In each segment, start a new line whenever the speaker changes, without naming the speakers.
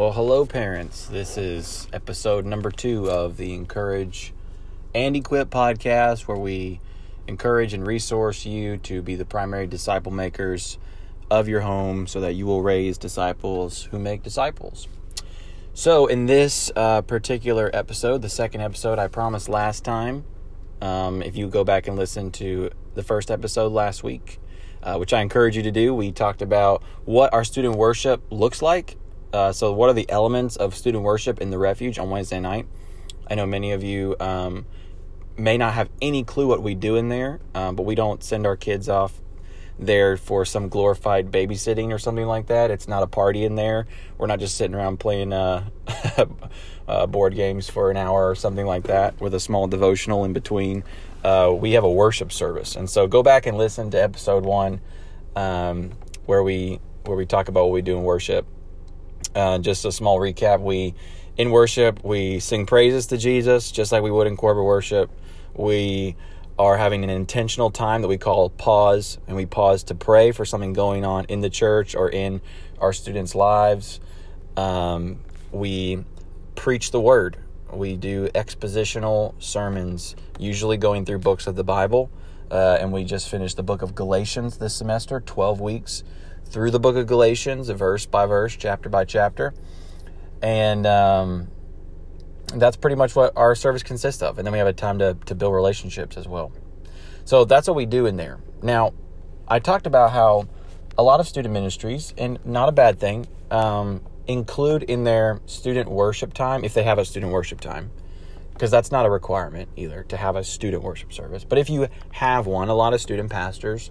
Well, hello, parents. This is episode number two of the Encourage and Equip podcast, where we encourage and resource you to be the primary disciple makers of your home so that you will raise disciples who make disciples. So, in this uh, particular episode, the second episode I promised last time, um, if you go back and listen to the first episode last week, uh, which I encourage you to do, we talked about what our student worship looks like. Uh, so, what are the elements of student worship in the refuge on Wednesday night? I know many of you um, may not have any clue what we do in there, um, but we don't send our kids off there for some glorified babysitting or something like that. It's not a party in there. We're not just sitting around playing uh, uh, board games for an hour or something like that with a small devotional in between. Uh, we have a worship service, and so go back and listen to episode one um, where we where we talk about what we do in worship. Uh, just a small recap: we in worship we sing praises to Jesus, just like we would in corporate worship. We are having an intentional time that we call pause, and we pause to pray for something going on in the church or in our students' lives. Um, we preach the word. We do expositional sermons, usually going through books of the Bible. Uh, and we just finished the book of Galatians this semester, 12 weeks through the book of Galatians, verse by verse, chapter by chapter. And um, that's pretty much what our service consists of. And then we have a time to, to build relationships as well. So that's what we do in there. Now, I talked about how a lot of student ministries, and not a bad thing, um, include in their student worship time, if they have a student worship time, because that's not a requirement either to have a student worship service. But if you have one, a lot of student pastors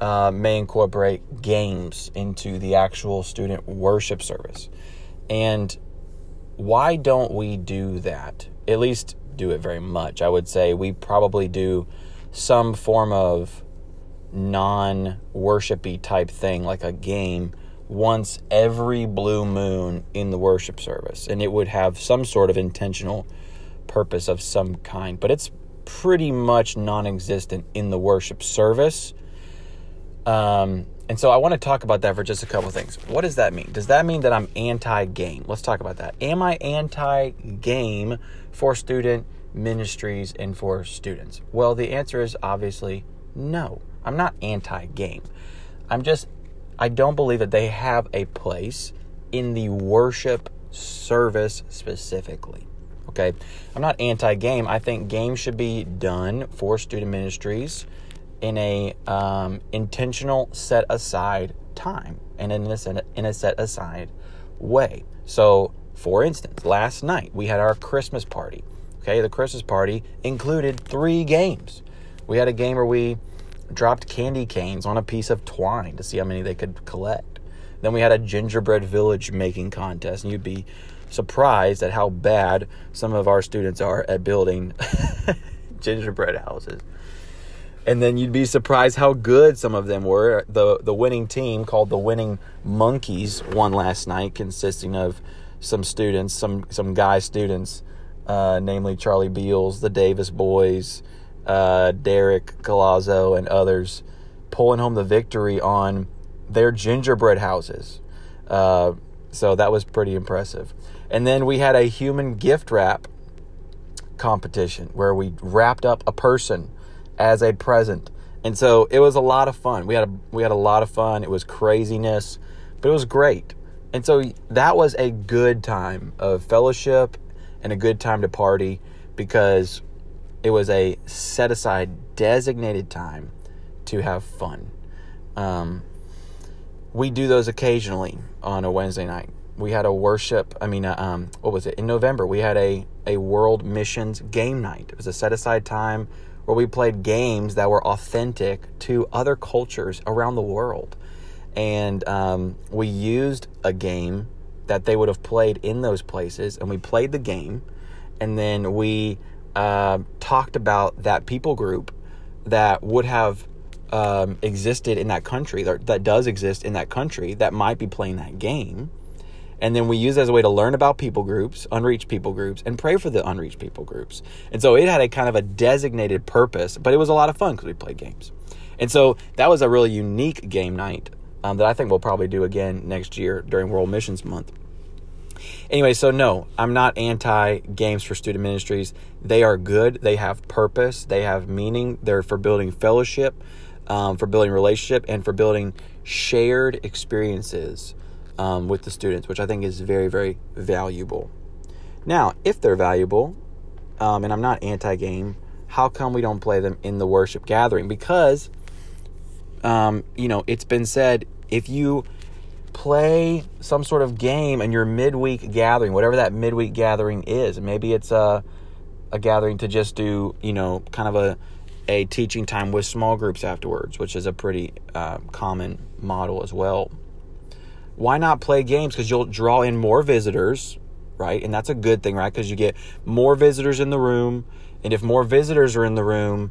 uh, may incorporate games into the actual student worship service. And why don't we do that? At least do it very much. I would say we probably do some form of non worshipy type thing, like a game, once every blue moon in the worship service. And it would have some sort of intentional purpose of some kind. But it's pretty much non existent in the worship service. Um, and so I want to talk about that for just a couple things. What does that mean? Does that mean that I'm anti game? Let's talk about that. Am I anti game for student ministries and for students? Well, the answer is obviously no. I'm not anti game. I'm just, I don't believe that they have a place in the worship service specifically. Okay. I'm not anti game. I think game should be done for student ministries in a um, intentional set aside time and in a, in a set aside way. So, for instance, last night we had our Christmas party. Okay, the Christmas party included three games. We had a game where we dropped candy canes on a piece of twine to see how many they could collect. Then we had a gingerbread village making contest, and you'd be surprised at how bad some of our students are at building gingerbread houses and then you'd be surprised how good some of them were. The the winning team called the Winning Monkeys won last night, consisting of some students, some some guy students, uh, namely Charlie Beals, the Davis boys, uh, Derek Galazzo, and others, pulling home the victory on their gingerbread houses. Uh, so that was pretty impressive. And then we had a human gift wrap competition where we wrapped up a person as a present. And so it was a lot of fun. We had a, we had a lot of fun. It was craziness, but it was great. And so that was a good time of fellowship and a good time to party because it was a set aside designated time to have fun. Um, we do those occasionally on a Wednesday night. We had a worship. I mean, uh, um, what was it? In November, we had a a world missions game night. It was a set aside time where we played games that were authentic to other cultures around the world. And um, we used a game that they would have played in those places, and we played the game, and then we uh, talked about that people group that would have um, existed in that country, that, does exist in that country, that might be playing that game and then we use it as a way to learn about people groups, unreached people groups, and pray for the unreached people groups. And so it had a kind of a designated purpose, but it was a lot of fun because we played games. And so that was a really unique game night um, that I think we'll probably do again next year during World Missions Month. Anyway, so no, I'm not anti games for student ministries. They are good. They have purpose. They have meaning. They're for building fellowship, um, for building relationship, and for building shared experiences um, with the students, which I think is very, very valuable. Now, if they're valuable, um, and I'm not anti game, how come we don't play them in the worship gathering? Because, um, you know, it's been said if you play some sort of game in your midweek gathering, whatever that midweek gathering is, maybe it's a, a gathering to just do, you know, kind of a, a teaching time with small groups afterwards, which is a pretty uh, common model as well. Why not play games? Because you'll draw in more visitors right? And that's a good thing, right? Because you get more visitors in the room. And if more visitors are in the room,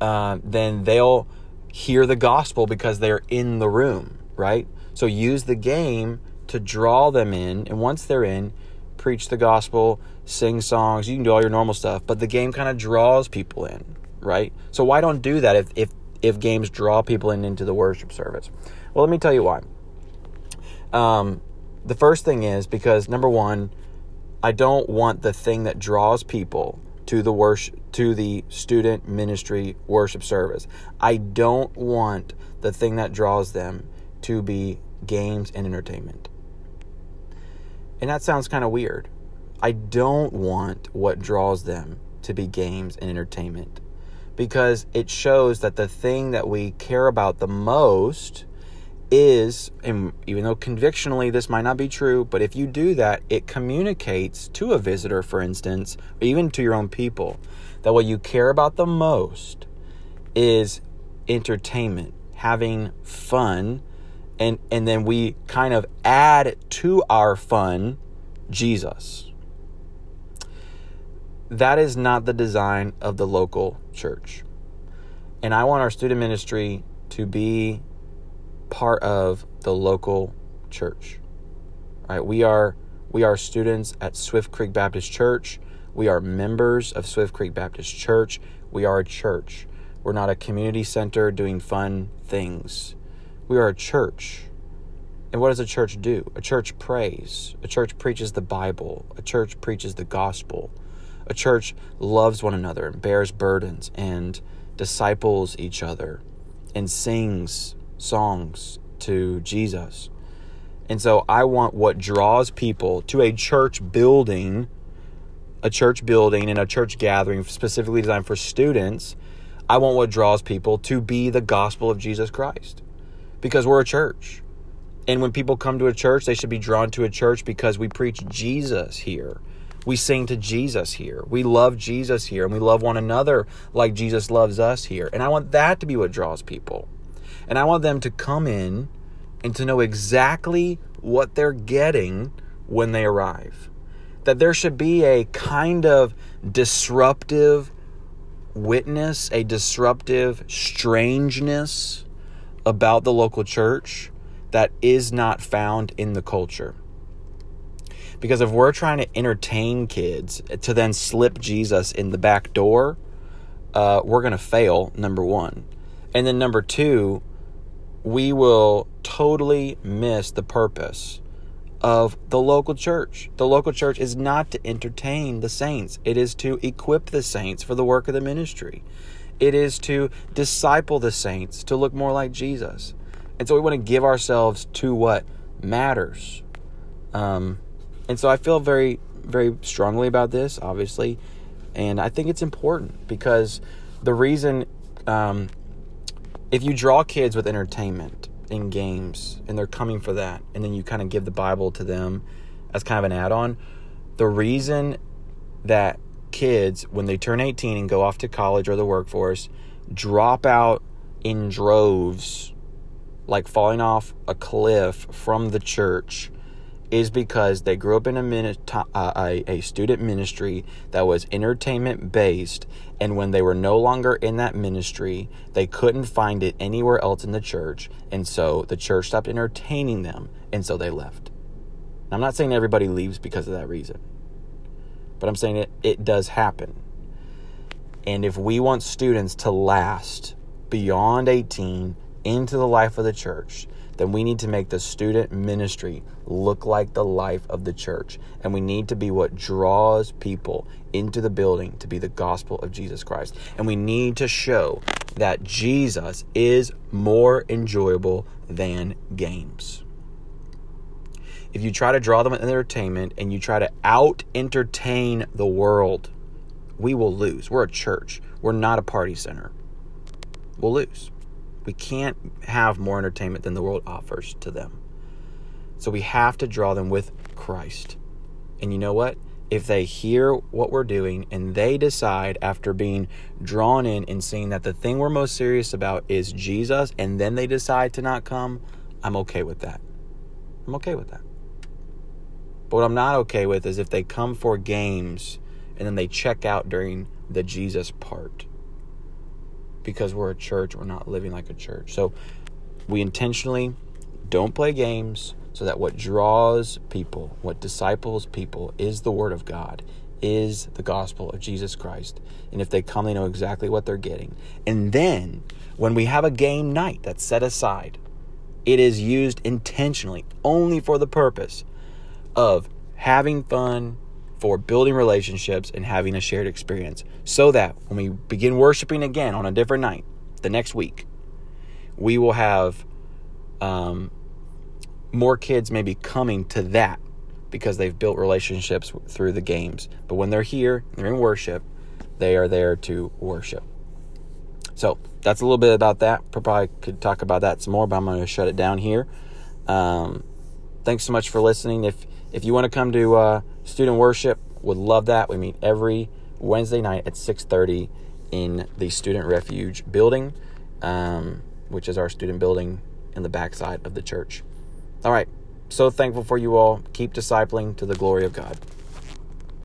uh, then they'll hear the gospel because they're in the room, right? So use the game to draw them in. And once they're in, preach the gospel, sing songs. You can do all your normal stuff, but the game kind of draws people in, right? So why don't do that if, if, if games draw people in into the worship service? Well, let me tell you why. Um, the first thing is because number one, I don't want the thing that draws people to the worship to the student ministry worship service. I don't want the thing that draws them to be games and entertainment. And that sounds kind of weird. I don't want what draws them to be games and entertainment because it shows that the thing that we care about the most is, and even though convictionally this might not be true, but if you do that, it communicates to a visitor, for instance, or even to your own people, that what you care about the most is entertainment, having fun, and and then we kind of add to our fun Jesus. That is not the design of the local church. And I want our student ministry to be part of the local church. Right? We are we are students at Swift Creek Baptist Church. We are members of Swift Creek Baptist Church. We are a church. We're not a community center doing fun things. We are a church. And what does a church do? A church prays. A church preaches the Bible. A church preaches the gospel. A church loves one another and bears burdens and disciples each other and sings songs to Jesus. And so I want what draws people to a church building, a church building and a church gathering specifically designed for students. I want what draws people to be the gospel of Jesus Christ because we're a church. And when people come to a church, they should be drawn to a church because we preach Jesus here. We sing to Jesus here. We love Jesus here and we love one another like Jesus loves us here. And I want that to be what draws people. And I want them to come in and to know exactly what they're getting when they arrive. That there should be a kind of disruptive witness, a disruptive strangeness about the local church that is not found in the culture. Because if we're trying to entertain kids to then slip Jesus in the back door, uh, we're going to fail, number one. And then number two, we will totally miss the purpose of the local church. The local church is not to entertain the saints, it is to equip the saints for the work of the ministry. It is to disciple the saints to look more like Jesus. And so we want to give ourselves to what matters. Um, and so I feel very, very strongly about this, obviously. And I think it's important because the reason um, if you draw kids with entertainment in games and they're coming for that, and then you kind of give the Bible to them as kind of an add on, the reason that kids, when they turn 18 and go off to college or the workforce, drop out in droves, like falling off a cliff from the church is because they grew up in a, minute, uh, a, student ministry that was entertainment based, and when they were no longer in that ministry, they couldn't find it anywhere else in the church, and so the church stopped entertaining them, and so they left. I'm not saying everybody leaves because of that reason, but I'm saying it, it does happen. And if we want students to last beyond 18 into the life of the church, then we need to make the student ministry look like the life of the church. And we need to be what draws people into the building to be the gospel of Jesus Christ. And we need to show that Jesus is more enjoyable than games. If you try to draw them in entertainment and you try to out entertain the world, we will lose. We're a church, we're not a party center. We'll lose. We can't have more entertainment than the world offers to them. So we have to draw them with Christ. And you know what? If they hear what we're doing and they decide after being drawn in and seeing that the thing we're most serious about is Jesus and then they decide to not come, I'm okay with that. I'm okay with that. But what I'm not okay with is if they come for games and then they check out during the Jesus part because we're a church, we're not living like a church. So we intentionally don't play games so that what draws people, what disciples people, is the Word of God, is the gospel of Jesus Christ. And if they come, they know exactly what they're getting. And then when we have a game night that's set aside, it is used intentionally only for the purpose of having fun, for building relationships and having a shared experience so that when we begin worshiping again on a different night the next week, we will have um, more kids maybe coming to that because they've built relationships through the games. But when they're here, they're in worship, they are there to worship. So that's a little bit about that. Probably could talk about that some more, but I'm going to shut it down here. Um, thanks so much for listening. If if you want to come to uh, student worship, would love that. We meet every Wednesday night at 6:30 in the Student Refuge building, um, which is our student building in the backside of the church. All right. So thankful for you all. Keep discipling to the glory of God.